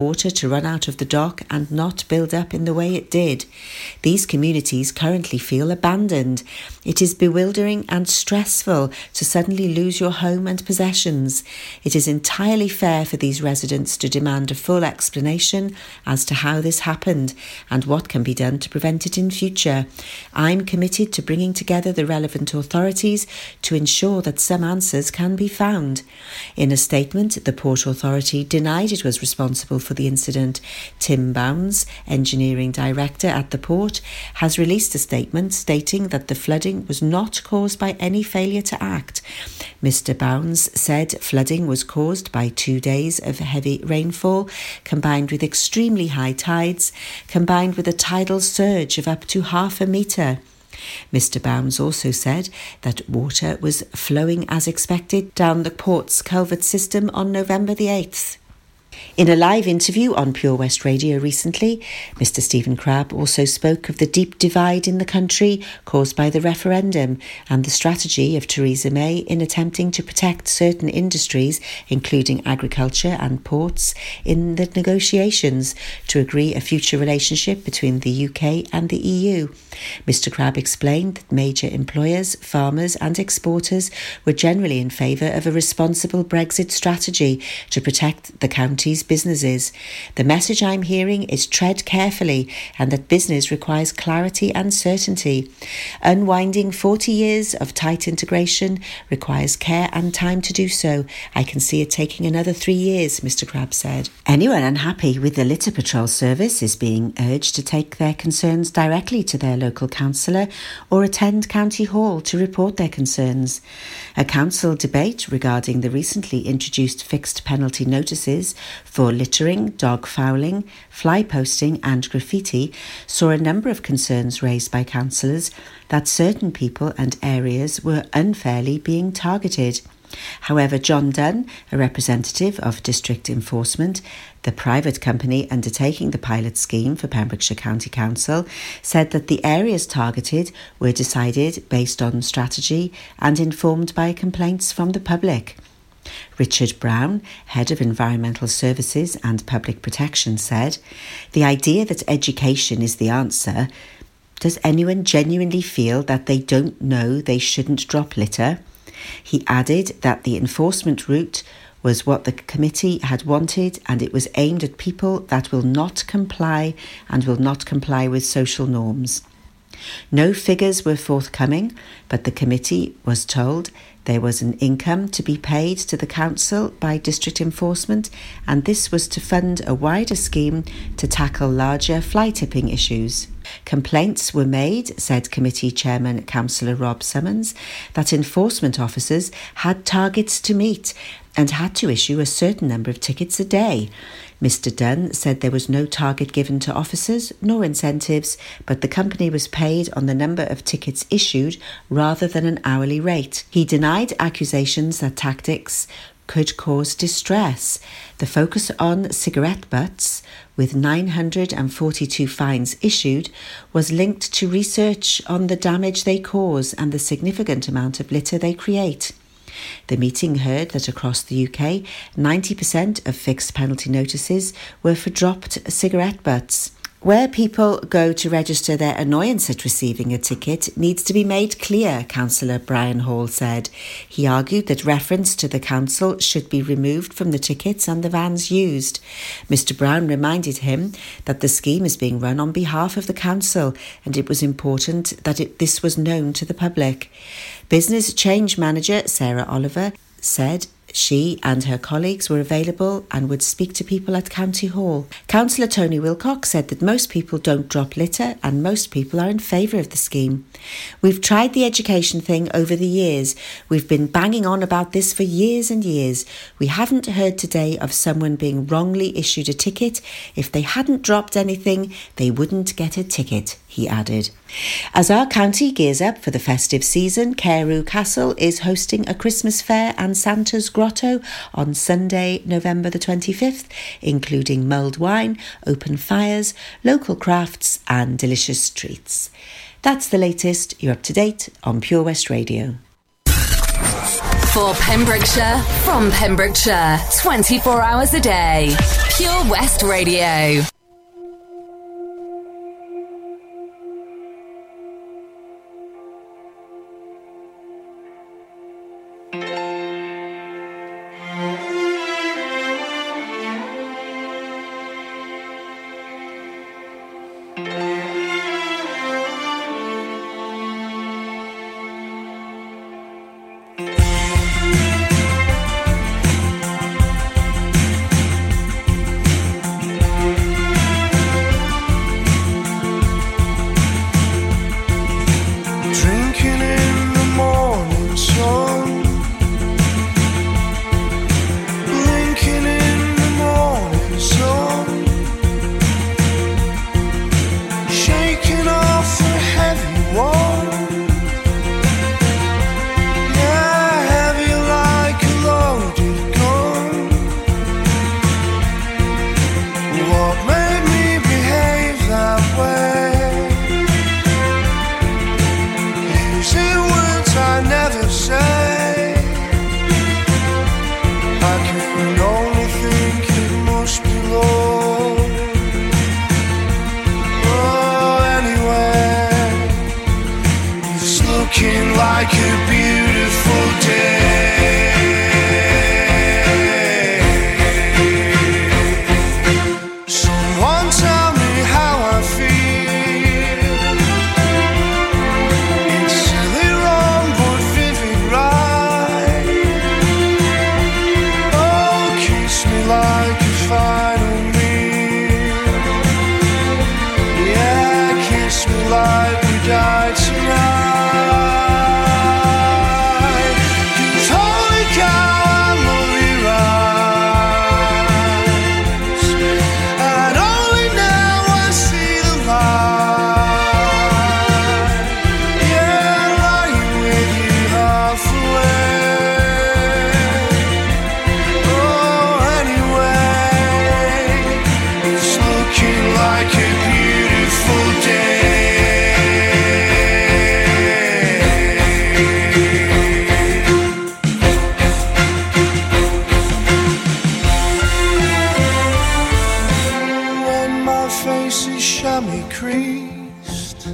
water to run out of the dock and not build up in the way it did. These communities currently feel abandoned. It is bewildering and stressful to suddenly lose your home and possessions. It is entirely fair for these residents to demand a full explanation as to how this happened and what can be done to prevent it in future. I'm committed to bringing together the relevant authorities to ensure that some answers can be found. In a statement, the Port Authority denied it was responsible for the incident. Tim Bounds, engineering director at the port, has released a statement stating that the flooding was not caused by any failure to act. Mr. Bounds said flooding was caused by two days of heavy rainfall combined with extremely high tides, combined with a tidal surge of up to half a metre. Mr. Bounds also said that water was flowing as expected down the port's culvert system on November the 8th. In a live interview on Pure West Radio recently, Mr. Stephen Crabb also spoke of the deep divide in the country caused by the referendum and the strategy of Theresa May in attempting to protect certain industries, including agriculture and ports, in the negotiations to agree a future relationship between the UK and the EU. Mr. Crabb explained that major employers, farmers, and exporters were generally in favour of a responsible Brexit strategy to protect the businesses. The message I'm hearing is tread carefully and that business requires clarity and certainty. Unwinding 40 years of tight integration requires care and time to do so. I can see it taking another three years, Mr. Crabb said. Anyone unhappy with the litter patrol service is being urged to take their concerns directly to their local councillor or attend County Hall to report their concerns. A council debate regarding the recently introduced fixed penalty notices for littering, dog fouling, fly posting, and graffiti saw a number of concerns raised by councillors that certain people and areas were unfairly being targeted. However, John Dunn, a representative of District Enforcement, the private company undertaking the pilot scheme for Pembrokeshire County Council, said that the areas targeted were decided based on strategy and informed by complaints from the public. Richard Brown, Head of Environmental Services and Public Protection, said The idea that education is the answer. Does anyone genuinely feel that they don't know they shouldn't drop litter? He added that the enforcement route was what the committee had wanted and it was aimed at people that will not comply and will not comply with social norms. No figures were forthcoming, but the committee was told there was an income to be paid to the council by district enforcement, and this was to fund a wider scheme to tackle larger fly tipping issues. Complaints were made, said committee chairman Councillor Rob Summons, that enforcement officers had targets to meet and had to issue a certain number of tickets a day. Mr. Dunn said there was no target given to officers nor incentives, but the company was paid on the number of tickets issued rather than an hourly rate. He denied accusations that tactics could cause distress. The focus on cigarette butts, with 942 fines issued, was linked to research on the damage they cause and the significant amount of litter they create. The meeting heard that across the UK, 90% of fixed penalty notices were for dropped cigarette butts. Where people go to register their annoyance at receiving a ticket needs to be made clear, Councillor Brian Hall said. He argued that reference to the council should be removed from the tickets and the vans used. Mr Brown reminded him that the scheme is being run on behalf of the council and it was important that it, this was known to the public. Business change manager Sarah Oliver said she and her colleagues were available and would speak to people at County Hall. Councillor Tony Wilcox said that most people don't drop litter and most people are in favour of the scheme. We've tried the education thing over the years. We've been banging on about this for years and years. We haven't heard today of someone being wrongly issued a ticket. If they hadn't dropped anything, they wouldn't get a ticket, he added. As our county gears up for the festive season, Carew Castle is hosting a Christmas fair and Santa's Grotto on Sunday, November the 25th, including mulled wine, open fires, local crafts, and delicious treats. That's the latest. You're up to date on Pure West Radio. For Pembrokeshire, from Pembrokeshire, 24 hours a day. Pure West Radio. face is chamois creased.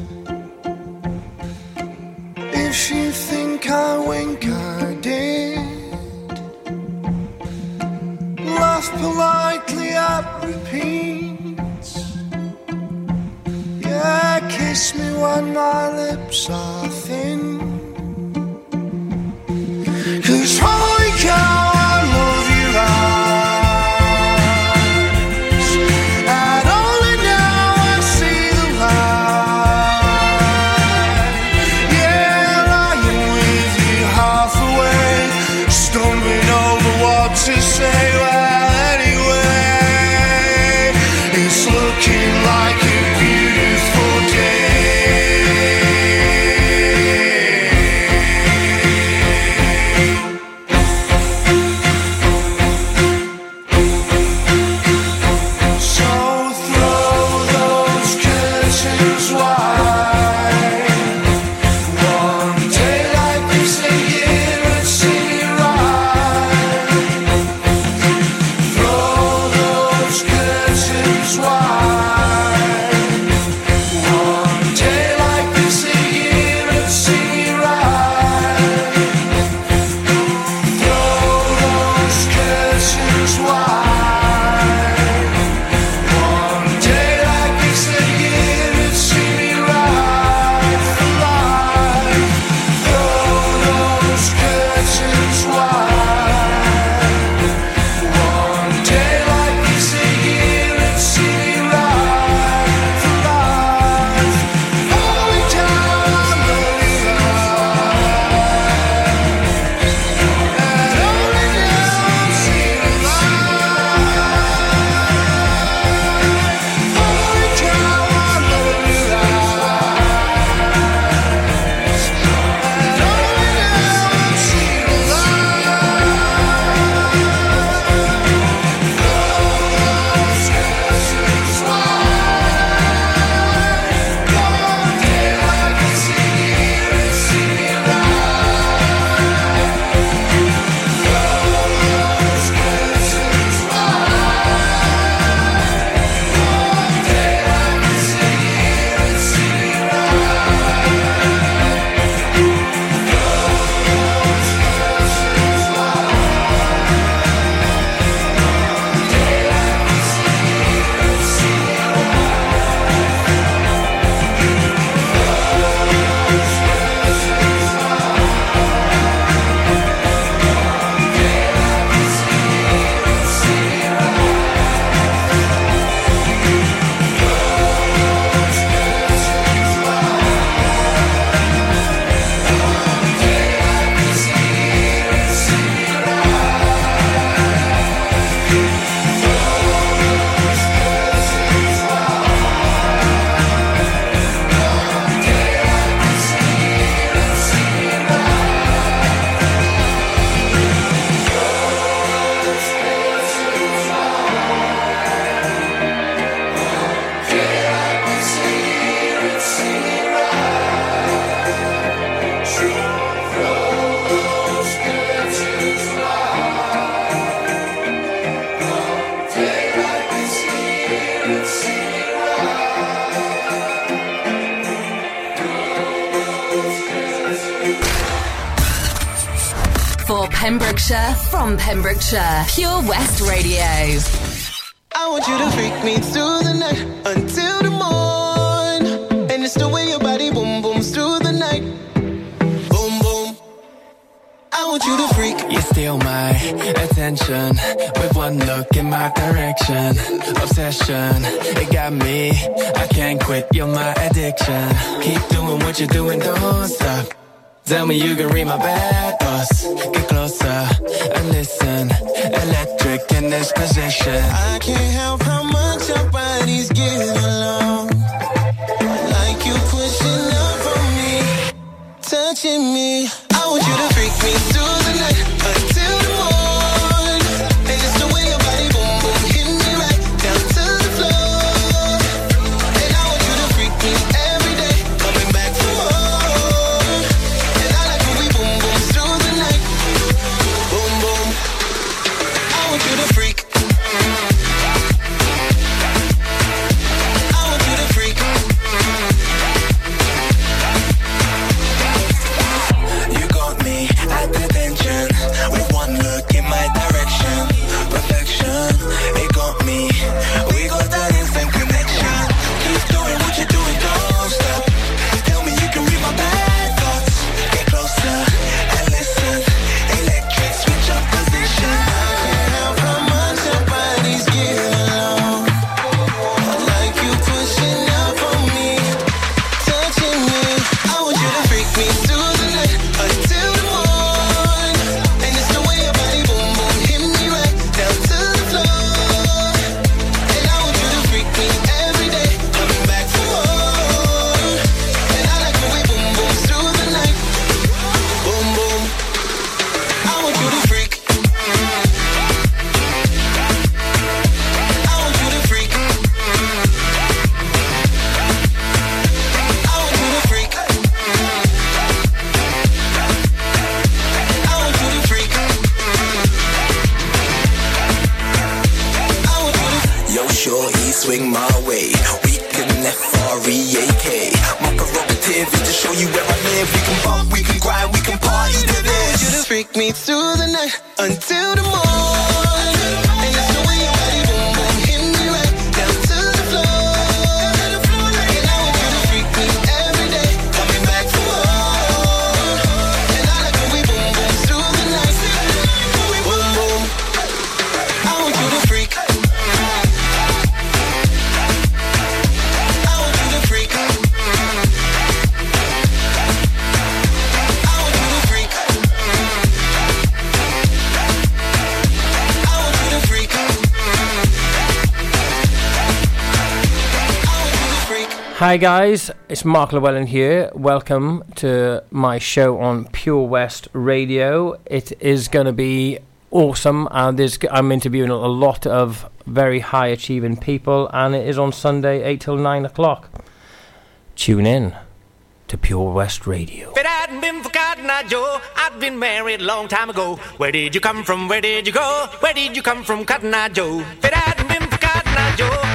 If you think I wink, I did. Laugh politely at repeats. Yeah, kiss me when my lips are. For Pembrokeshire, from Pembrokeshire, Pure West Radio. I want you to freak me through the night until the morn. And it's the way your body boom booms through the night. Boom boom. I want you to freak. You steal my attention one look in my direction. Obsession, it got me. I can't quit, you're my addiction. Keep doing what you're doing, don't stop. Tell me you can read my bad thoughts. Get closer and listen. Electric in this position. I can't help how much your body's getting along. Like you pushing up on me, touching me. I want you to freak me. Hi guys, it's Mark Llewhellin here. Welcome to my show on Pure West Radio. It is going to be awesome, and I'm interviewing a lot of very high achieving people, and it is on Sunday, eight till nine o'clock. Tune in to Pure West Radio. If it hadn't been for Cotton Eye Joe, I'd been married a long time ago. Where did you come from? Where did you go? Where did you come from, Cotton Joe? If it hadn't been for Cotton Eye Joe.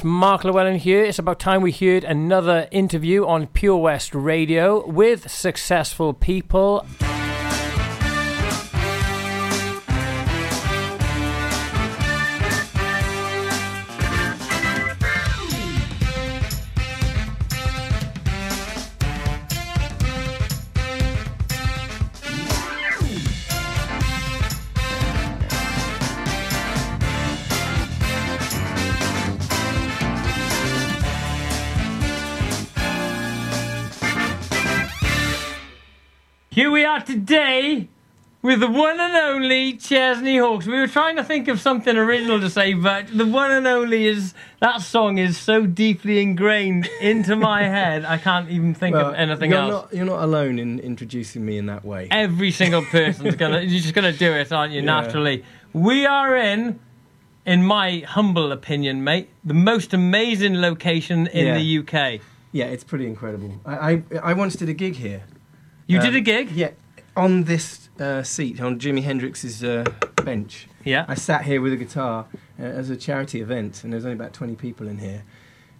It's Mark Llewhellin, here. It's about time we heard another interview on Pure West Radio with successful people. are today with the one and only Chesney Hawks. We were trying to think of something original to say, but the one and only is that song is so deeply ingrained into my head. I can't even think well, of anything you're else. Not, you're not alone in introducing me in that way. Every single person's gonna. You're just gonna do it, aren't you? Yeah. Naturally, we are in. In my humble opinion, mate, the most amazing location in yeah. the UK. Yeah, it's pretty incredible. I, I, I once did a gig here. You um, did a gig? Yeah, on this uh, seat, on Jimi Hendrix's uh, bench. Yeah. I sat here with a guitar uh, as a charity event, and there was only about 20 people in here.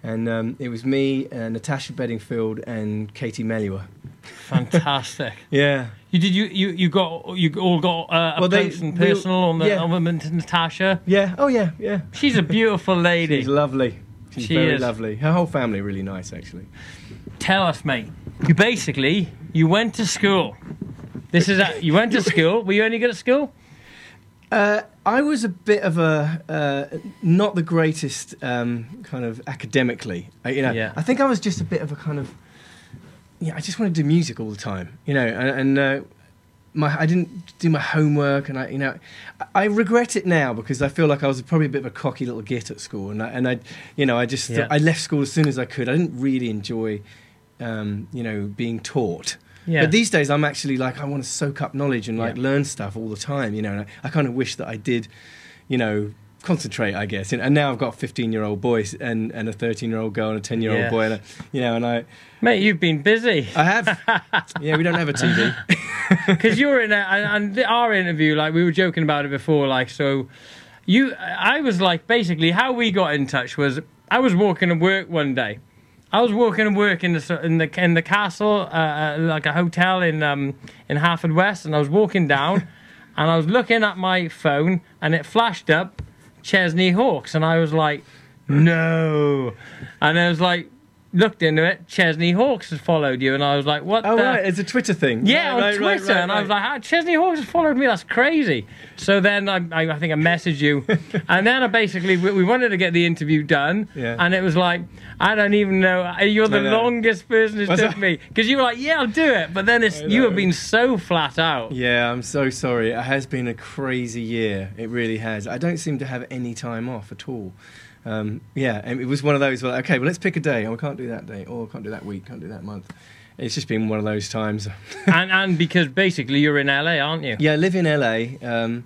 And um, it was me, uh, Natasha Bedingfield, and Katie Melua. Fantastic. Yeah. You did you you you got you all got uh, a Well, they- close and we- personal on the yeah. on the Natasha. Yeah. Oh, yeah, yeah. She's a beautiful lady. She's lovely. She's She very is. lovely. Her whole family really nice, actually. Tell us, mate. You basically you went to school. This is a, you went to school. Were you any good at school? Uh, I was a bit of a uh, not the greatest um, kind of academically. I, you know, Yeah. I think I was just a bit of a kind of yeah. I just wanted to do music all the time, you know, and, and uh, my I didn't do my homework, and I you know I, I regret it now because I feel like I was probably a bit of a cocky little git at school, and I, and I you know I just Yeah. I left school as soon as I could. I didn't really enjoy um, you know being taught. Yeah. But these days, I'm actually like I want to soak up knowledge and like Yeah. learn stuff all the time, you know. And I, I kind of wish that I did, you know, concentrate. I guess. And, now I've got a 15 year old boy and, and a 13 year old girl and a 10 year old Yeah. boy, and a, you know, and I Mate, you've been busy I have. yeah, we don't have a TV. because you were in a, and, and our interview. Like we were joking about it before. Like so, you. I was like basically how we got in touch was I was walking to work one day. I was walking to work in the in the in the castle, uh, uh, like a hotel in um in Haverfordwest, and I was walking down, and I was looking at my phone, and it flashed up Chesney Hawks, and I was like, no, and I was like, looked into it, Chesney Hawks has followed you, and I was like, what? Oh the? right, it's a Twitter thing. Yeah, Right, on right, Twitter, right, right, and I was like, ah, Chesney Hawks has followed me. That's crazy. So then I, I, I think I messaged you, and then I basically we, we wanted to get the interview done, Yeah. and it was like I don't even know. You're the longest person who's took I? me because you were like, yeah, I'll do it, but then it's you have been so flat out. Yeah, I'm so sorry. It has been a crazy year. It really has. I don't seem to have any time off at all. Um, yeah, and it was one of those. Well, okay, well, let's pick a day. Oh, we can't do that day. Oh, can't do that week. Can't do that month. It's just been one of those times. and and because basically you're in LA, aren't you? yeah, I live in LA, um,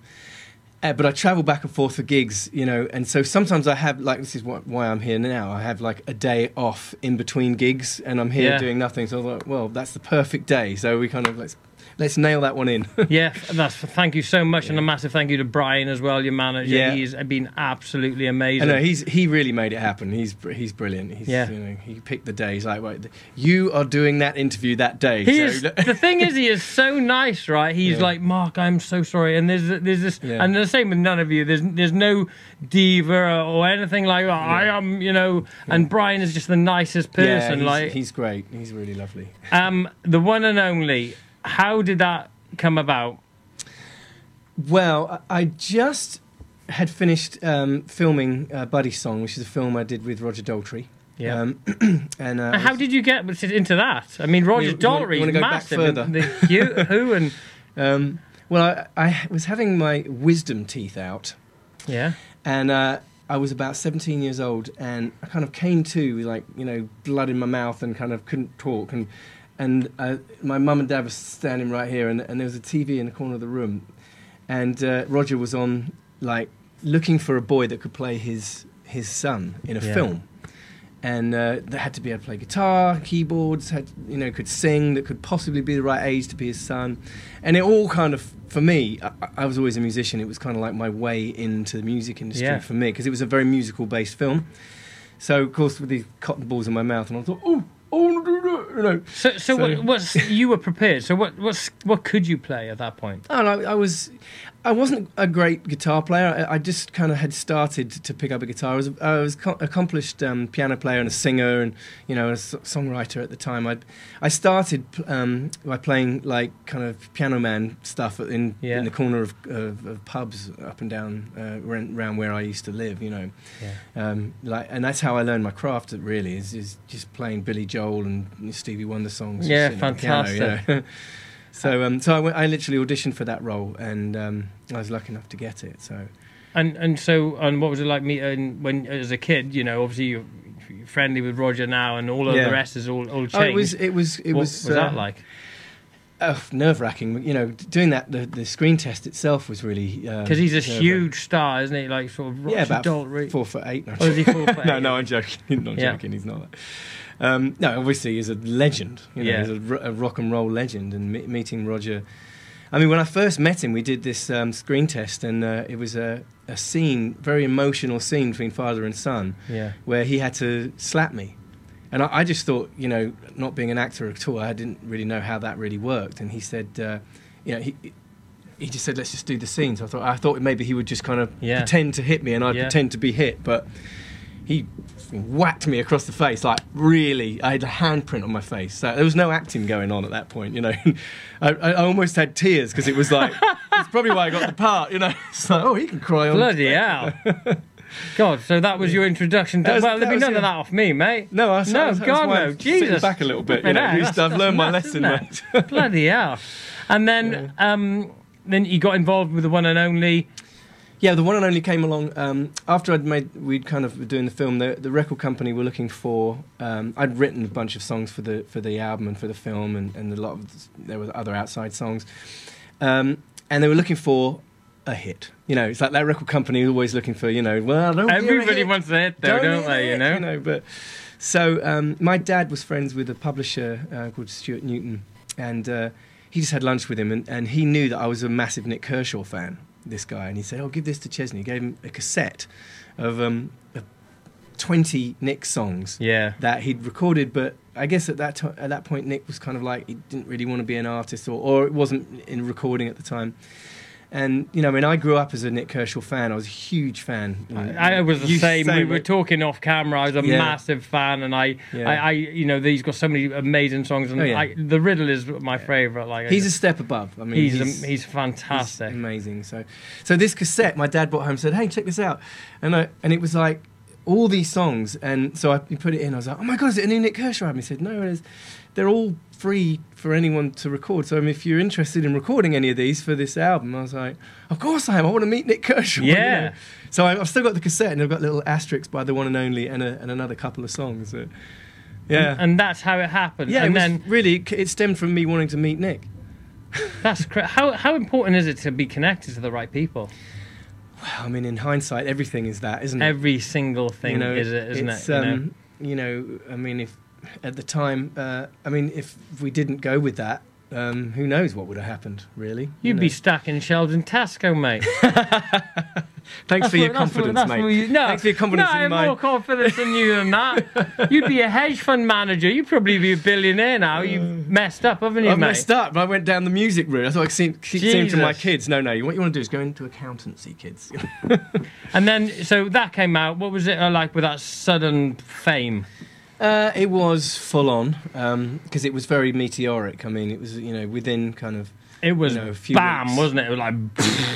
uh, but I travel back and forth for gigs. You know, and so sometimes I have like this is what, why I'm here now. I have like a day off in between gigs, and I'm here Yeah. doing nothing. So I thought, well, that's the perfect day. So we kind of let's let's nail that one in. Yeah, that's thank you so much, and a massive thank you to Brian as well, your manager. Yeah. He's been absolutely amazing. I know he's he really made it happen. He's he's brilliant. He's, Yeah. you know, he picked the day. He's like, wait, you are doing that interview that day. He so is, the thing is, he is so nice, right? He's Yeah. like, Mark, I'm so sorry, and there's there's this, Yeah. and the same with none of you. There's there's no diva or anything like that. I am, you know. And Brian is just the nicest yeah, person. he's, like, he's great. He's really lovely. um, the one and only. How did that come about? Well, I just had finished um, filming uh, Buddy Song, which is a film I did with Roger Daltrey. Yeah. Um, and uh, And how did you get into that? I mean, Roger You- you Daltrey you go back massive. further? and The, you, who and um, well, I, I was having my wisdom teeth out. yeah, and uh, I was about 17 years old, and I kind of came to with like you know blood in my mouth and kind of couldn't talk, and and uh, my mum and dad were standing right here, and, and there was a TV in the corner of the room, and uh, Roger was on like looking for a boy that could play his his son in a Yeah. film. And uh, they had to be able to play guitar, keyboards, had you know could sing, that could possibly be the right age to be his son, and it all kind of for me. I, I was always a musician. It was kind of like my way into the music industry Yeah. for me because it was a very musical based film. So of course with these cotton balls in my mouth, and I thought, oh, I want to do that, you know. So, so, So- what, what's you were prepared? So, what, what's, what could you play at that point? Oh, and I, I was, I wasn't a great guitar player. I, I just kind of had started to pick up a guitar. I was, I was co- accomplished um, piano player and a singer, and you know, a s- songwriter at the time. I, I started um, by playing like kind of piano man stuff in Yeah. in the corner of, of, of pubs up and down uh, around, where I used to live. You know, um, like, and that's how I learned my craft. Really, is, is just playing Billy Joel and Stevie Wonder songs. Yeah, the piano, you know. So, um, so I, went, I literally auditioned for that role, and um, I was lucky enough to get it. So, And and so and what was it like meeting when as a kid? You know, obviously you're friendly with Roger now, and all of Yeah. the rest is all all changed. oh, it was, it was, it what was, was uh, that like? oh, nerve wracking. You know, doing that, the, the screen test itself was really Because he's a huge star, isn't he? Like sort of Yeah, about Daltrey. four foot eight. No, Oh, is he four foot no, eight? no, no, I'm joking. not Yeah. joking. He's not. Um, no, obviously he's a legend. You know, Yeah. he's a, a rock and roll legend. And me- meeting Roger, I mean, when I first met him, we did this um, screen test, and uh, it was a, a scene, very emotional scene between father and son, Yeah. where he had to slap me. And I, I just thought, you know, not being an actor at all, I didn't really know how that really worked. And he said, uh, you know, he, he just said, let's just do the scene. So I thought, I thought maybe he would just kind of Yeah. pretend to hit me and I'd Yeah. pretend to be hit. But he whacked me across the face, like really. I had a handprint on my face. So there was no acting going on at that point, you know. I, I I almost had tears because it was like, it's probably why I got the part, you know. It's like, oh, he can cry on. Bloody hell. God, so that was your introduction. To, was- well, there'd be was none it. of that off me, mate. No, I No, that's God, why no, Jesus. back a little bit. You know, at least I've learned my lesson, mate. Bloody hell. And then, um, then you got involved with the one and only. Yeah, the one and only came along um, after I'd made. We'd kind of doing the film. The, the record company were looking for. Um, I'd written a bunch of songs for the for the album and for the film, and, and a lot of there were other outside songs, um, and they were looking for a hit. You know, it's like that record company is always looking for. You know, well, don't a Everybody hit. wants a hit, though, don't, a they? You know. You know, but so um, my dad was friends with a publisher uh, called Stuart Newton, and uh, he just had lunch with him, and, and he knew that I was a massive Nik Kershaw fan. This guy, and he said, "Oh, give this to Chesney." He gave him a cassette of um, of twenty Nik songs Yeah. that he'd recorded, but I guess at that to- at that point Nik was kind of like he didn't really want to be an artist, or, or it wasn't in recording at the time. And you know, I mean, I grew up as a Nik Kershaw fan. I was a huge fan. I was the same. We were talking off camera. I was a Yeah. massive fan, and I, Yeah. I, I, you know, he's got so many amazing songs, and Oh, yeah. I, the Riddle is my favourite. Like, He's a step above. I mean, he's, he's, am- he's fantastic. He's amazing. So, so this cassette, my dad brought home. Said, "Hey, check this out," and I and it was like all these songs, and so I put it in. I was like, "Oh my god, is it a new Nik Kershaw album?" He said, "No, it is. They're all free for anyone to record. So, I mean, if you're interested in recording any of these for this album, I was like, "Of course I am. I want to meet Nik Kershaw." you Yeah. know. So I, I've still got the cassette, and I've got little asterisks by the one and only, and, a, and another couple of songs. So, yeah. And that's how it happened. yeah, and then really, it stemmed from me wanting to meet Nik. that's cra- how how important is it to be connected to the right people? I mean, in hindsight, everything is that, isn't it? Every single thing you know, is it, isn't it? You know? Um, you know, I mean, if at the time, uh, I mean, if we didn't go with that, um, who knows what would have happened? Really, you You'd know? be stuck in Sheldon Tasco, mate. Thanks for That's what- confidence, that's what mate. you- no, Thanks for your confidence no, I in have my. more confidence in you than that. You'd be a hedge fund manager. You'd probably be a billionaire now. You've messed up, haven't you, I've mate? messed up. I went down the music route. I thought I keep, keep saying to my kids, no, no. What you want to do is go into accountancy, kids. And then, so that came out. What was it uh, like with that sudden fame? Uh, it was full on because it was very meteoric. I mean, it was you know within kind of It was You know, a few bam, weeks. wasn't it? It was like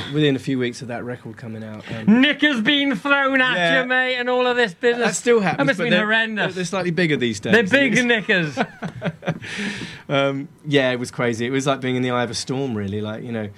within a few weeks of that record coming out. Um, Nick has been thrown at Yeah. you, mate, and all of this business. that still happens. That must but have been they're- horrendous. They're slightly bigger these days. They're big knickers. um, yeah, it was crazy. It was like being in the eye of a storm, really. Like you know,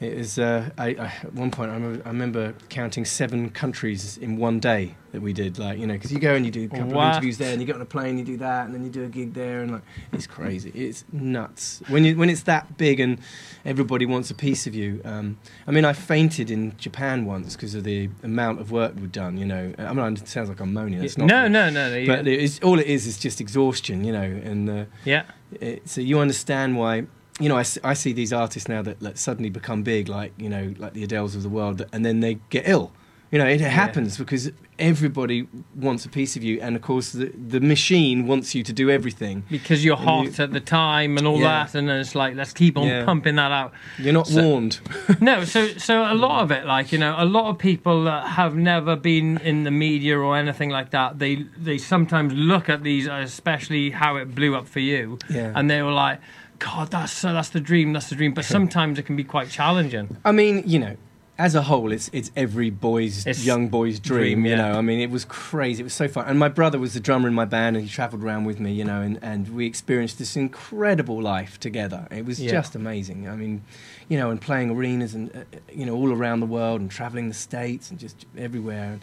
it was. Uh, I, I, at one point, I remember, I remember counting seven countries in one day that we did. Like you know, because you go and you do a couple What? of interviews there, and you get on a plane, you do that, and then you do a gig there, and like it's crazy. It's nuts when you when it's that big and everybody wants a piece of you. Um, I mean, I fainted in Japan once because of the amount of work we'd done. You know, I mean, it sounds like I'm moaning. It's not. no, no, no, no. But it's, all it is is just exhaustion, you know, and uh, yeah. it, so you understand why you know I see these artists now that, that suddenly become big like you know like the Adeles of the world and then they get ill you know it happens because everybody wants a piece of you and of course the, the machine wants you to do everything Because you're And hot you- at the time and all Yeah. that, and then it's like, let's keep on Yeah. pumping that out. you're not So- warned no, so so a lot of it, like you know, a lot of people that have never been in the media or anything like that, they they sometimes look at these, especially how it blew up for you, Yeah. and they were like, God, that's that's the dream, that's the dream. But sometimes it can be quite challenging. I mean you know as a whole, it's it's every boy's It's young boy's dream. dream, you yeah. know, I mean, it was crazy. It was so fun. And my brother was the drummer in my band, and he travelled around with me. You know, and and we experienced this incredible life together. It was Yeah. just amazing. I mean, you know, and playing arenas and uh, you know all around the world and travelling the states and just everywhere.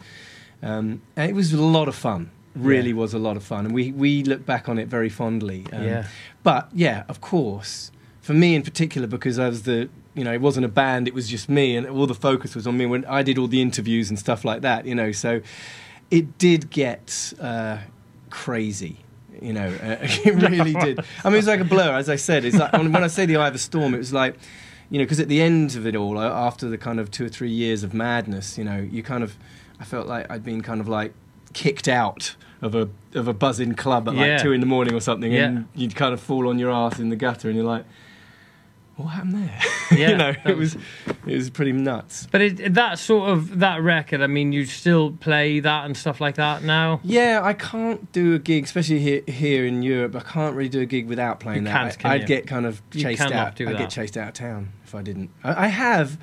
Um, and it was a lot of fun. Really Yeah. was a lot of fun, and we we look back on it very fondly. Um, Yeah. But yeah, of course, for me in particular, because I was the you know it wasn't a band, it was just me, and all the focus was on me when I did all the interviews and stuff like that. You know, so it did get uh, crazy. You know, uh, it really did. I mean, it was like a blur, as I said. It's like when I say the eye of a storm, it was like, you know, because at the end of it all, uh, after the kind of two or three years of madness, you know, you kind of, I felt like I'd been kind of like kicked out of a of a buzzing club at Yeah. like two in the morning or something, Yeah. and you'd kind of fall on your ass in the gutter, and you're like, what happened there? Yeah, you know, it was it was pretty nuts. But it, that sort of that record, I mean, you still play that and stuff like that now. Yeah, I can't do a gig, especially here here in Europe. I can't really do a gig without playing You that. I, would get kind of chased out. I'd that. get chased out of town if I didn't. I, I have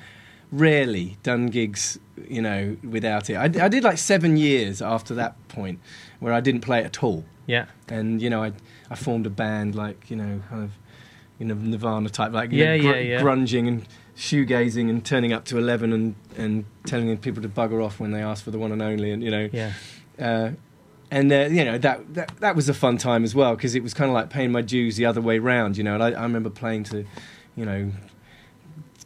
rarely done gigs, you know, without it. I did like seven years after that point where I didn't play it at all. Yeah, and you know I I formed a band like you know kind of you know Nirvana type like you Yeah, know, yeah, yeah. grunging and shoegazing and turning up to eleven and and telling people to bugger off when they ask for the one and only and you know yeah, uh, and uh, you know that, that that was a fun time as well because it was kind of like paying my dues the other way round you know and I, I remember playing to you know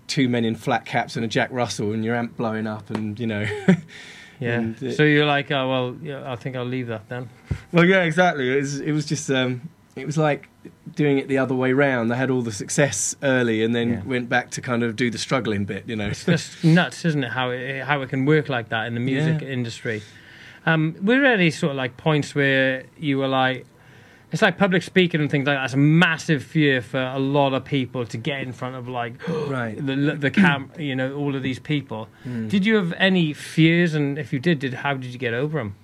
two men in flat caps and a Jack Russell and your amp blowing up and you know yeah. And, uh, so you're like, oh well, yeah, I think I'll leave that then. Well, yeah, exactly. It was, it was just, um, it was like doing it the other way round. I had all the success early and then Yeah. went back to kind of do the struggling bit, you know. It's just nuts, isn't it? How it how it can work like that in the music Yeah. industry. Um, were there any sort of like points where you were like, it's like public speaking and things like that. It's a massive fear for a lot of people to get in front of like right. the the cam, you know, all of these people. Hmm. Did you have any fears? And if you did, did how did you get over them?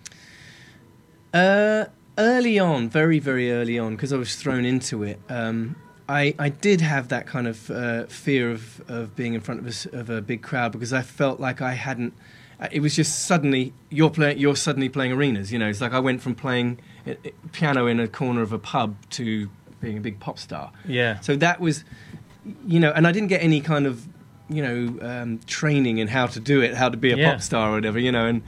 Uh, early on, very, very early on, because I was thrown into it, um, I, I did have that kind of uh, fear of, of being in front of a, of a big crowd because I felt like I hadn't. uh, It was just suddenly you're playing. You're suddenly playing arenas. You know, it's like I went from playing piano in a corner of a pub to being a big pop star. Yeah, So that was, you know, and I didn't get any kind of, you know, um, training in how to do it, how to be a Yeah. pop star or whatever, you know, and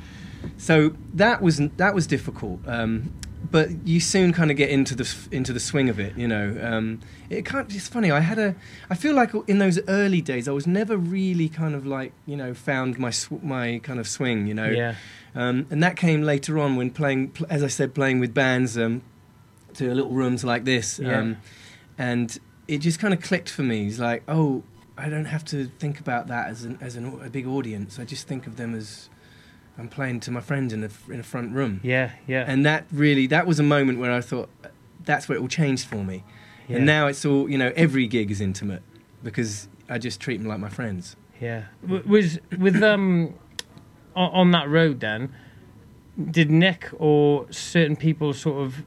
so that was that was difficult. Um, but you soon kind of get into the into the swing of it, you know. Um, it can't. It's funny. I had a. I feel like in those early days, I was never really kind of like you know found my sw- my kind of swing, you know. yeah, Um, and that came later on when playing, as I said, playing with bands um, to little rooms like this. Yeah. Um, and it just kind of clicked for me. It's like, oh, I don't have to think about that as, an, as an, a big audience. I just think of them as I'm playing to my friends in a, f- in a front room. yeah, yeah. And that really, that was a moment where I thought, that's where it all changed for me. yeah. And now it's all, you know, every gig is intimate because I just treat them like my friends. Yeah. W- was with um on, on that road then? Did Nik or certain people sort of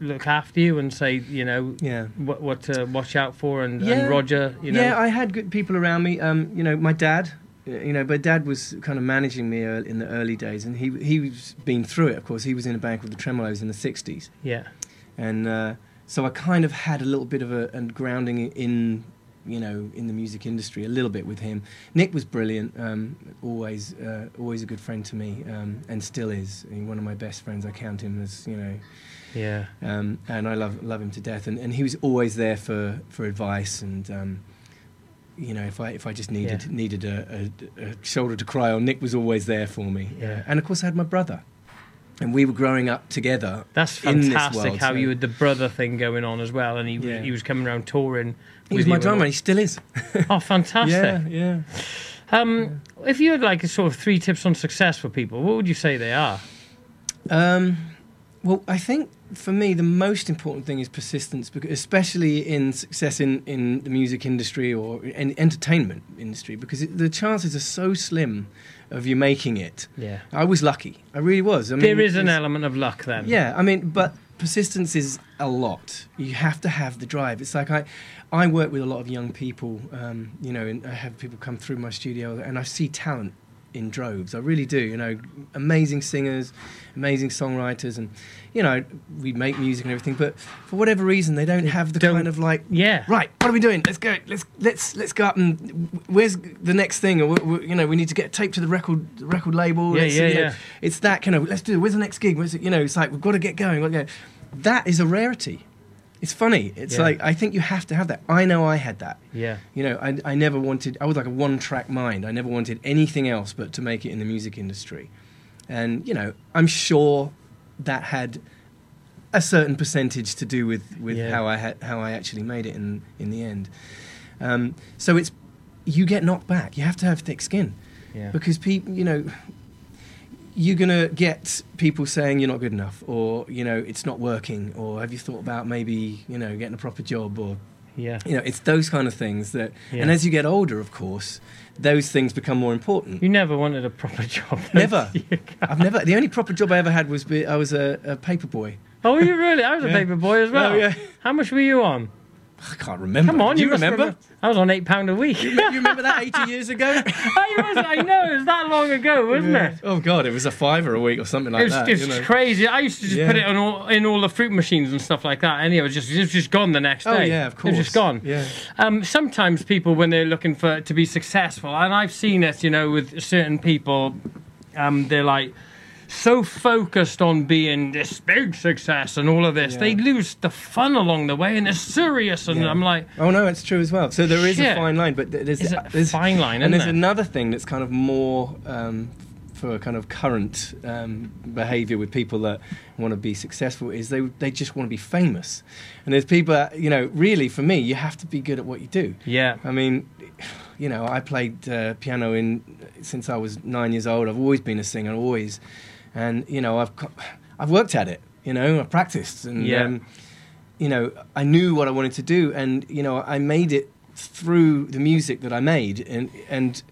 look after you and say, you know, Yeah. what what to watch out for and, Yeah. and Roger, you know? Yeah, I had good people around me. Um, you know, my dad. You know, but dad was kind of managing me in the early days, and he he's been through it. Of course, he was in a band called the Tremolos in the '60s, yeah, and uh, so I kind of had a little bit of a, a grounding in, you know, in the music industry a little bit with him. Nik was brilliant, um, always uh, always a good friend to me, um, and still is one of my best friends. I count him as you know, yeah, um, and I love love him to death. And, and he was always there for, for advice and. You know, if I if I just needed Yeah. needed a, a, a shoulder to cry on, Nik was always there for me. Yeah. and of course I had my brother, and we were growing up together. That's fantastic world, how so- you had the brother thing going on as well, and he was Yeah. he was coming around touring. He was my drummer. He still is. Oh, fantastic! Yeah, yeah. Um, if you had like a sort of three tips on success for people, what would you say they are? Um, well, I think for me the most important thing is persistence, because especially in success in, in the music industry or in entertainment industry, because it, the chances are so slim of you making it. Yeah, I was lucky. I really was. I mean, there is an element of luck then. Yeah, I mean, but persistence is a lot. You have to have the drive. It's like I, I work with a lot of young people. Um, you know, and I have people come through my studio, and I see talent in droves. I really do. You know, amazing singers, amazing songwriters, and you know, we make music and everything. But for whatever reason, they don't have the don't- kind of like, Yeah. right, what are we doing? Let's go. Let's let's let's go up and where's the next thing? Or we, we- you know, we need to get taped to the record the record label. Yeah, Let's, yeah, you know, yeah. It's that kind of let's do. it. Where's the next gig? Where's it? You know, it's like we've got to get going. we've got to go. That is a rarity. It's funny. It's Yeah. like I think you have to have that. I know I had that. Yeah. You know, I, I never wanted, I was like a one track mind. I never wanted anything else but to make it in the music industry. And, you know, I'm sure that had a certain percentage to do with, with Yeah. how, I had, how I actually made it in, in the end. Um, so it's, you get knocked back. You have to have thick skin. Yeah. Because people, you know, you're going to get people saying you're not good enough or, you know, it's not working or have you thought about maybe, you know, getting a proper job or Yeah. you know, it's those kind of things that, Yeah. and as you get older, of course, those things become more important. You never wanted a proper job. Never. I've never. The only proper job I ever had was be, I was a, a paper boy. Oh, you really? I was a Yeah. paper boy as oh, well. Oh, yeah. How much were you on? I can't remember. Come on, Do you, must remember? I was on eight pound a week. you remember that 80 years ago? I was. I know. It was that long ago, wasn't Yeah. it? Oh God, it was a fiver a week or something like it was, that. it was you know. crazy. I used to just Yeah. put it on all, in all the fruit machines and stuff like that, and it was just it was just gone the next day. Oh yeah, of It course. was just gone. Yeah. Um, sometimes people, when they're looking for to be successful, and I've seen it, you know, with certain people, um, they're like so focused on being this big success and all of this, Yeah. they lose the fun along the way, and they're serious. And Yeah. I'm like, Oh no, it's true as well. So there is Shit. a fine line, but th- there's, It's a there's fine line, and there's there? another thing that's kind of more um, for kind of current um, behaviour with people that want to be successful is they they just want to be famous, and there's people that, you know really for me you have to be good at what you do. yeah, I mean, you know, I played uh, piano in since I was nine years old. I've always been a singer, always, and you know, I've I've worked at it. You know, I've practiced, and Yeah. um, you know, I knew what I wanted to do, and you know, I made it through the music that I made, and and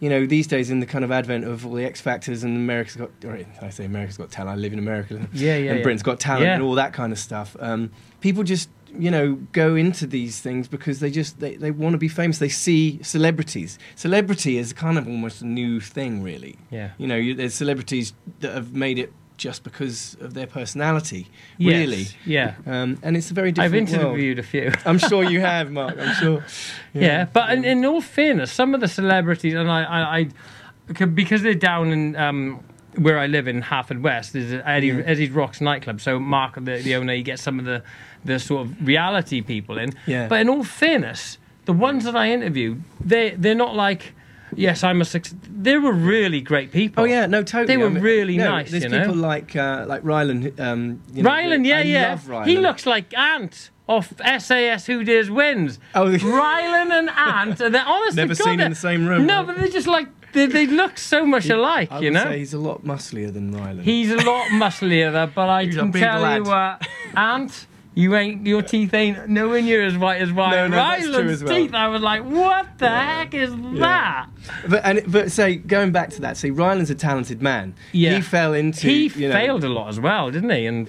you know, these days in the kind of advent of all the X Factors and America's Got, or I say America's Got Talent, I live in America, Yeah, yeah, and yeah. Britain's Got Talent, Yeah. and all that kind of stuff. Um, people just you know go into these things because they just they, they want to be famous. They see celebrities. Celebrity is kind of almost a new thing, really. yeah. You know, you, there's celebrities that have made it just because of their personality, Yes, really. Yeah. Um, and it's a very different I've different world. interviewed a few. I'm sure you have, Mark. I'm sure. Yeah, but in, in all fairness, some of the celebrities, and I, I, I because they're down in um, where I live in Haverfordwest, is Eddie, Yeah. Eddie's Rocks nightclub. So Mark, the, the owner, he gets some of the, the sort of reality people in. Yeah. But in all fairness, the ones that I interviewed, they they're not like, yes, I'm a success. They were really great people. Oh yeah, no, totally. They were I mean, really no, nice, There's you know? people like uh, like Rylan. Um, you know, Rylan, yeah, I yeah. Love Rylan. He looks like Ant off SAS Who Dares Wins. Oh, Rylan and Ant, and they're honest Never God, seen in the same room. No, but they're just like they, they look so much alike, I you would know. say he's a lot musclier than Rylan. He's a lot musclier, though, but I He's can tell you, uh, lad. Ant. You ain't your teeth ain't nowhere near as white as mine. No, no, that's true Rylan's as well. teeth, I was like, what the heck is that? But and but say going back to that, see Rylan's a talented man. Yeah. He fell into. He you know- failed a lot as well, didn't he? And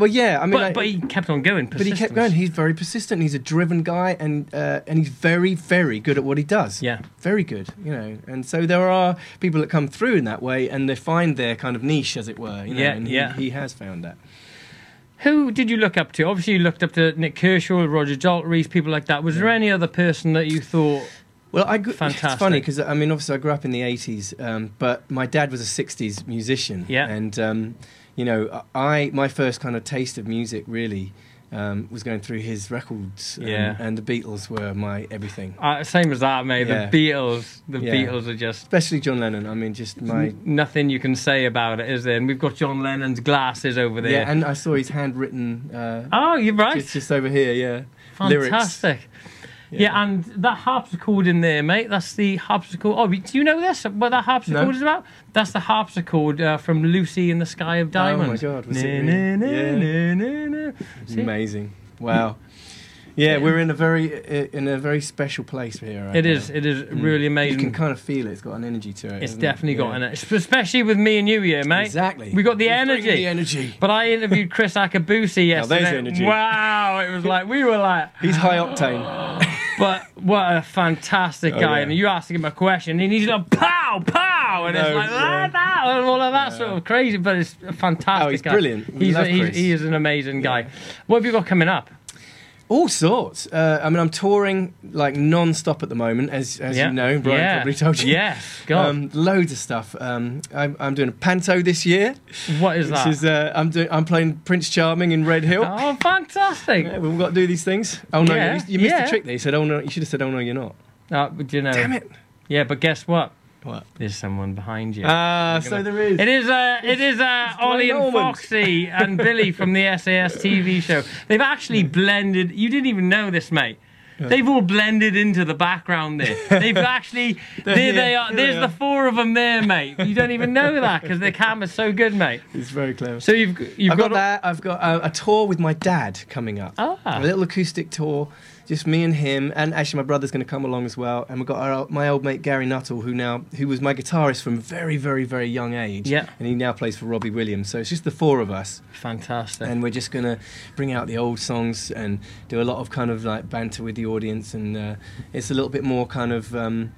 Well, yeah. I mean, but, but he kept on going. but he kept going. He's very persistent. He's a driven guy, and uh, and he's very, very good at what he does. Yeah. very good. You know, and so there are people that come through in that way, and they find their kind of niche, as it were. You know, Yeah, and he, yeah. he has found that. Who did you look up to? Obviously, you looked up to Nik Kershaw, Roger Daltrey, people like that. Was there any other person that you thought? Well, I gr- Fantastic. It's funny because I mean, obviously, I grew up in the '80s, um, but my dad was a '60s musician. Yeah. and um, you know, I my first kind of taste of music really um, was going through his records. um, Yeah. and the Beatles were my everything. Uh, same as that, mate. Yeah. The Beatles. The Yeah. Beatles are just Especially John Lennon. I mean, just my nothing you can say about it, is there? And we've got John Lennon's glasses over there. yeah. And I saw his handwritten. Uh, oh, you're right. just, just over here, yeah. Fantastic. Yeah. and that harpsichord in there, mate. That's the harpsichord. Oh, do you know this? What that harpsichord No. is about? That's the harpsichord uh, from Lucy in the Sky of Diamonds. Oh my God, was it na, in- na, yeah. Amazing. Wow. Yeah, we're in a very in a very special place here. Right It now. is. It is Mm. really amazing. You can kind of feel it. It's got an energy to it. It's definitely it? got Yeah. an especially with me and you here, mate. Exactly. We got the He's energy. The energy. But I interviewed Kriss Akabusi yesterday. energy. Wow, it was like we were like, He's high octane. but what a fantastic Oh, guy! yeah. And you asked him a question, and he's like, pow, pow. and it's like yeah. that, that, and all of that sort of crazy. But it's a fantastic. Oh, he's guy. brilliant. He's, love he's he is an amazing guy. What have you got coming up? All sorts. Uh, I mean, I'm touring like non-stop at the moment, as as Yeah. you know. Brian Yeah. probably told you. Yes, God. Um, loads of stuff. Um, I'm, I'm doing a panto this year. what is that? is uh, I'm doing. I'm playing Prince Charming in Redhill. oh, fantastic! Yeah, we've got to do these things. Oh no, Yeah, you, you missed yeah. the trick there. You said, "Oh no," you should have said, "Oh no, you're not." Uh, you know? Damn it! Yeah, but guess what? What? There's someone behind you. Ah, so there is. It is uh, it is uh, Ollie and Foxy and Billy from the SAS TV show. They've actually blended. You didn't even know this, mate. They've all blended into the background there. They've actually there here. they are. Here There's they the four of them there, mate. You don't even know that because their camera's so good, mate. It's very clever. So you've you've I've got, got, that. I've got a, a tour with my dad coming up. Ah. A little acoustic tour, just me and him, and actually my brother's going to come along as well. And we've got our, my old mate Gary Nuttall, who now who was my guitarist from very, very, very young age. Yeah. And he now plays for Robbie Williams. So it's just the four of us, fantastic. and we're just going to bring out the old songs and do a lot of kind of like banter with the audience, and uh, it's a little bit more kind of. Um,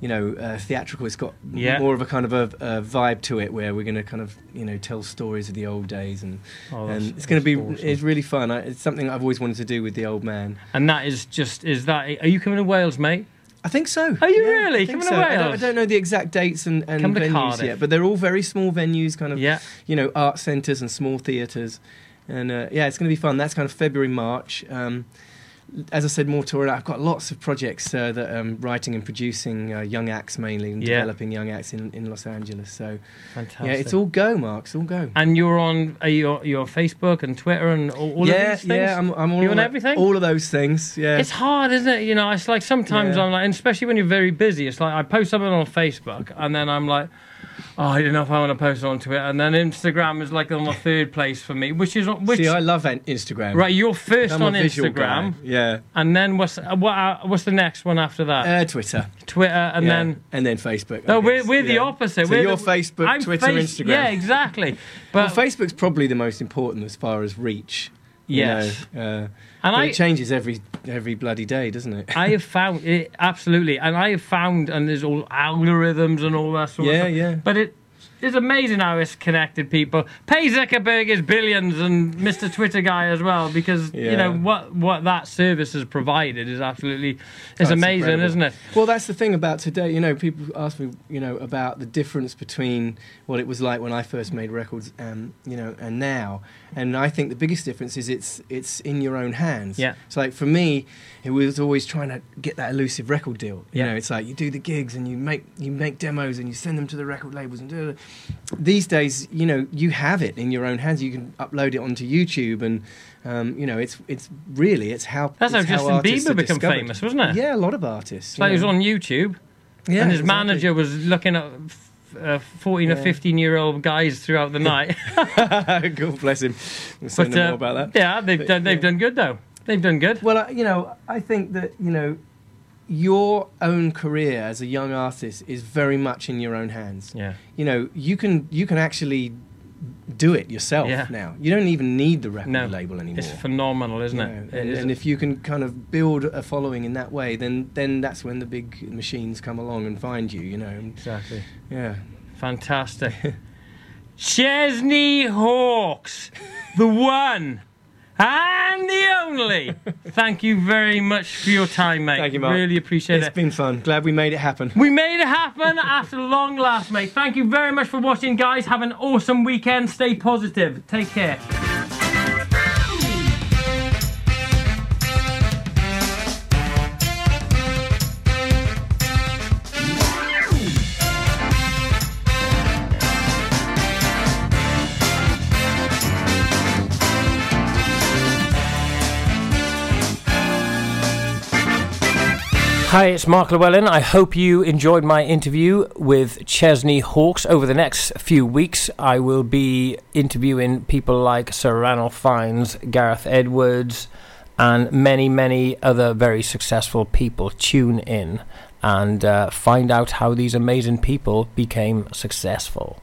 you know, uh, theatrical. It's got Yeah. more of a kind of a, a vibe to it, where we're going to kind of, you know, tell stories of the old days, and Oh, and it's going to be awesome. it's really fun. I, it's something I've always wanted to do with the old man. and that is just is that. Are you coming to Wales, mate? I think so. Are you Yeah, really? Coming to so. I don't, I don't know the exact dates and, and venues Cardiff. yet, but they're all very small venues, kind of, Yeah. you know, art centres and small theatres, and uh, yeah, it's going to be fun. That's kind of February, March. Um, as I said, more touring. I've got lots of projects uh, that I'm writing and producing uh, young acts mainly, and Yeah. developing young acts in, in Los Angeles. So Fantastic. yeah, it's all go, Mark. It's all go. And you're on are you you're on Facebook and Twitter and all, all yeah, of these things. yeah, I'm, I'm all You on everything? All of those things. Yeah, It's hard, isn't it? You know, it's like sometimes Yeah. I'm like, and especially when you're very busy, it's like I post something on Facebook and then I'm like, oh, I don't know if I want to post it on Twitter. And then Instagram is like on the third place for me, which is which. See, I love Instagram. right, you're 1st I'm on Instagram, guy. Yeah, and then what's uh, what? Uh, what's the next one after that? uh, Twitter. Twitter, and yeah. then. and then Facebook. No, we're, we're the Yeah. opposite. So we're you're the- Facebook, I'm Twitter, face- Instagram. Yeah, exactly. Well, But Facebook's probably the most important as far as reach. you Yes. know, uh, and I it changes every every bloody day, doesn't it? I have found it absolutely, and I have found, and there's all algorithms and all that sort of Yeah, stuff. yeah. yeah. But it it's amazing how it's connected people. Pay Zuckerberg his billions and Mr. Twitter guy as well, because you know what what that service has provided is absolutely it's Oh, amazing, incredible. isn't it? Well, that's the thing about today. You know, people ask me, you know, about the difference between what it was like when I first made records, and you know, and now. And I think the biggest difference is it's it's in your own hands. Yeah. It's like for me, it was always trying to get that elusive record deal. You Yeah. know, it's like you do the gigs and you make you make demos and you send them to the record labels and do. These days, you know, you have it in your own hands. You can upload it onto YouTube and. Um, you know, it's it's really it's how That's how Justin Bieber became discovered. famous, wasn't it? Yeah, a lot of artists. It's like he was on YouTube, Yeah, and his exactly. manager was looking at. Uh, 14 or 15 year old guys throughout the night. God bless him. We'll but no uh, more about that. yeah, they've done, they've done good though. They've done good. Well, you know, I think that you know, your own career as a young artist is very much in your own hands. Yeah. You know, you can you can actually do it yourself Yeah. now. You don't even need the record No, label anymore. It's phenomenal, isn't you it? know, It and, is. and if you can kind of build a following in that way, then then that's when the big machines come along and find you. You know, and, exactly. yeah. Fantastic. Chesney Hawkes, the one and the only. Thank you very much for your time, mate. Thank you, Mark. Really appreciate It's it. It's been fun. Glad we made it happen. We made it happen after long last, mate. Thank you very much for watching, guys. Have an awesome weekend. Stay positive. Take care. Hi, it's Mark Llewhellin. I hope you enjoyed my interview with Chesney Hawkes. Over the next few weeks, I will be interviewing people like Sir Ranulph Fiennes, Gareth Edwards, and many, many other very successful people. Tune in and uh, find out how these amazing people became successful.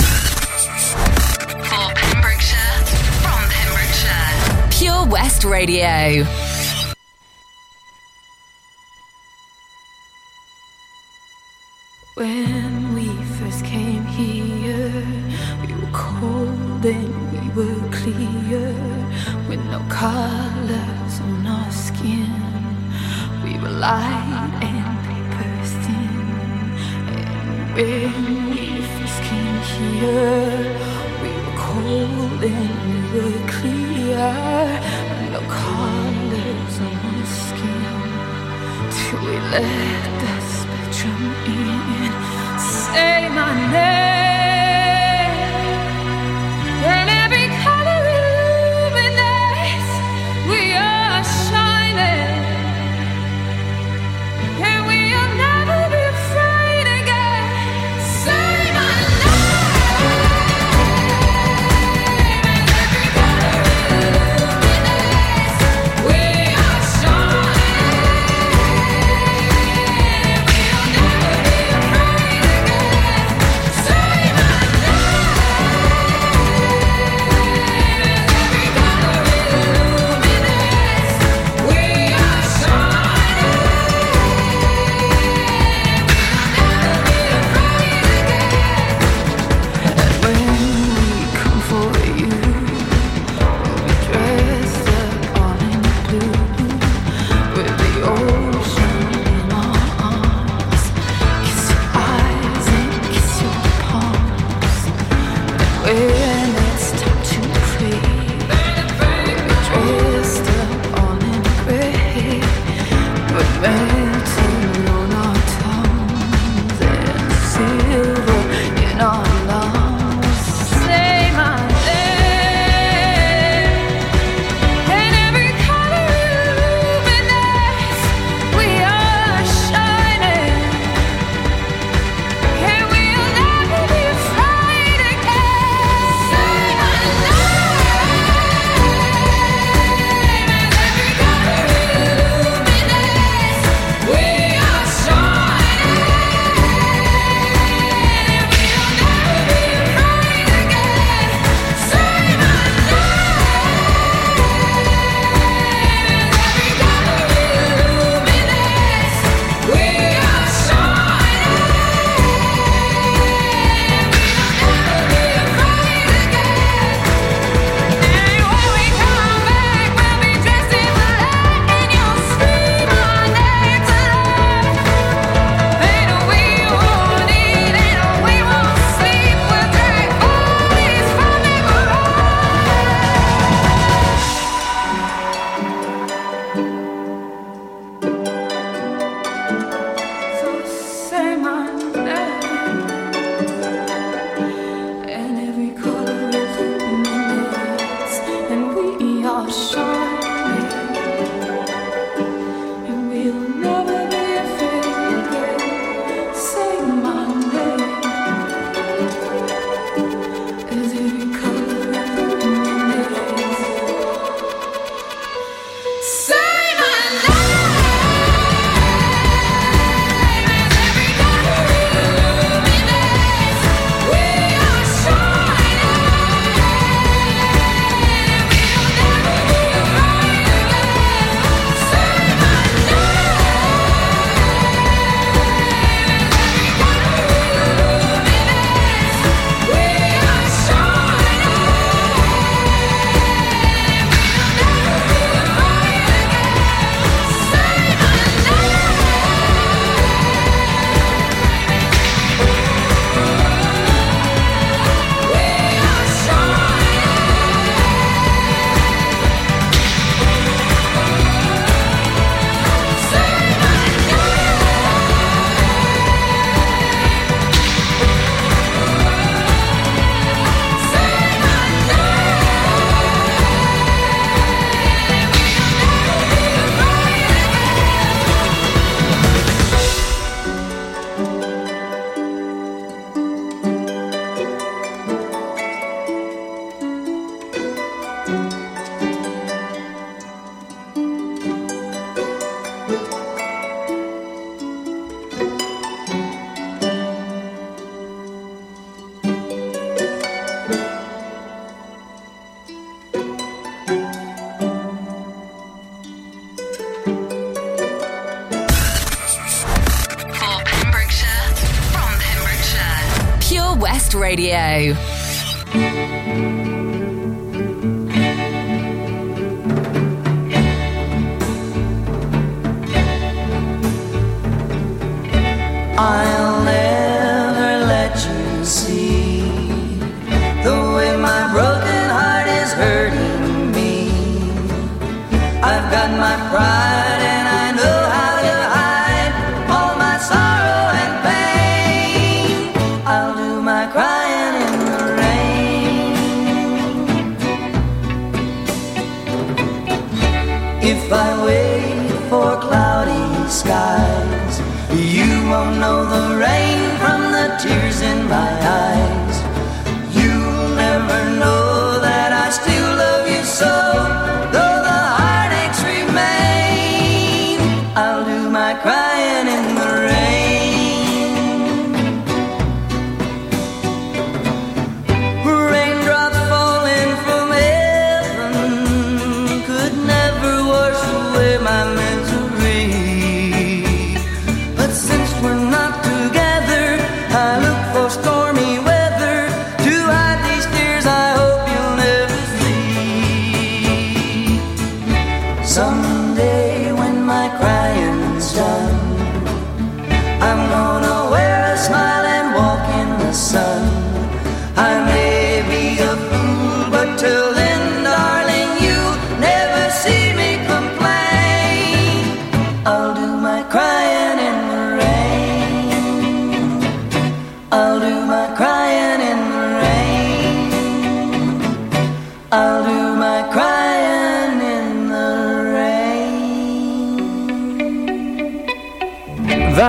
Pure Radio. When we first came here, we were cold and we were clear, with no colors on our skin. We were light and paper thin. And when we first came here, we were cold and we were clear, with no colors on our skin. Till we let the spectrum in. Say my name.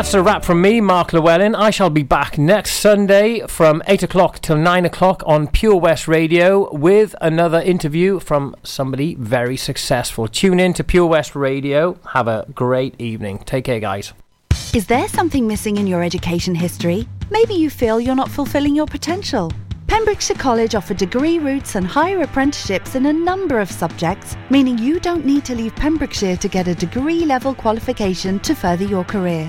That's a wrap from me, Mark Llewhellin. I shall be back next Sunday from 8 o'clock till 9 o'clock on Pure West Radio with another interview from somebody very successful. Tune in to Pure West Radio. Have a great evening. Take care, guys. Is there something missing in your education history? Maybe you feel you're not fulfilling your potential. Pembrokeshire College offer degree routes and higher apprenticeships in a number of subjects, meaning you don't need to leave Pembrokeshire to get a degree level qualification to further your career.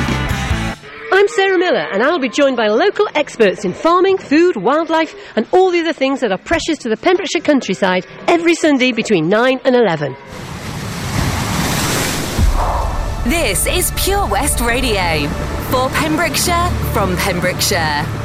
I'm Sarah Miller, and I'll be joined by local experts in farming, food, wildlife, and all the other things that are precious to the Pembrokeshire countryside every Sunday between 9 and 11. This is Pure West Radio for Pembrokeshire from Pembrokeshire.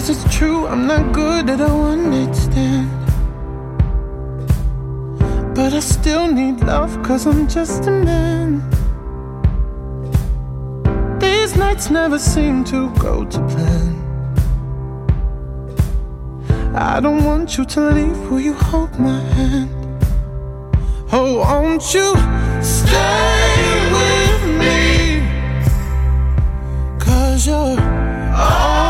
Guess it's true, I'm not good at a one night stand. But I still need love, cause I'm just a man. These nights never seem to go to plan. I don't want you to leave, will you hold my hand? Oh, won't you stay with me? Cause you're all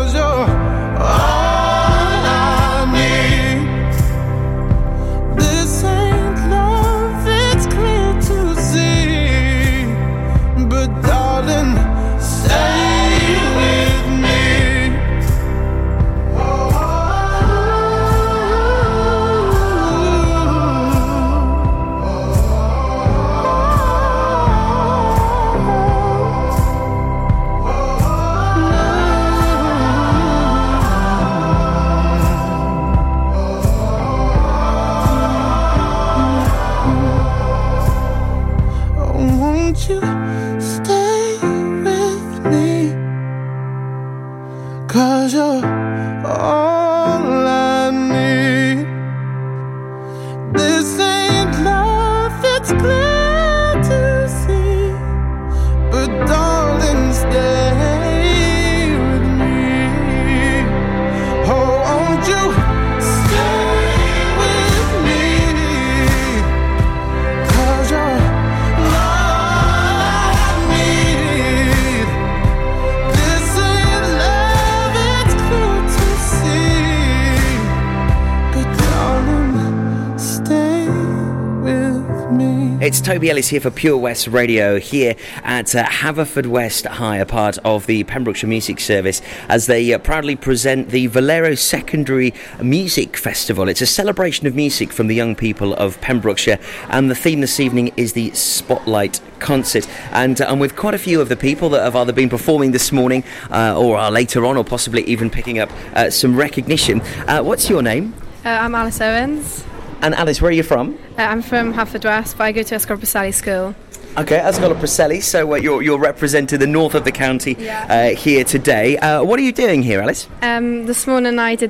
Toby Ellis here for Pure West Radio here at uh, Haverfordwest High, a part of the Pembrokeshire Music Service, as they uh, proudly present the Valero Secondary Music Festival. It's a celebration of music from the young people of Pembrokeshire, and the theme this evening is the Spotlight Concert. And uh, I'm with quite a few of the people that have either been performing this morning uh, or are later on, or possibly even picking up uh, some recognition. Uh, what's your name? I'm Alice Owens. And Alice, where are you from? Uh, I'm from Haverfordwest, but I go to Sally School. Okay, Ysgol y Preseli, so uh, you're, you're representing the north of the county uh, here today. Uh, what are you doing here, Alice? Um, this morning I did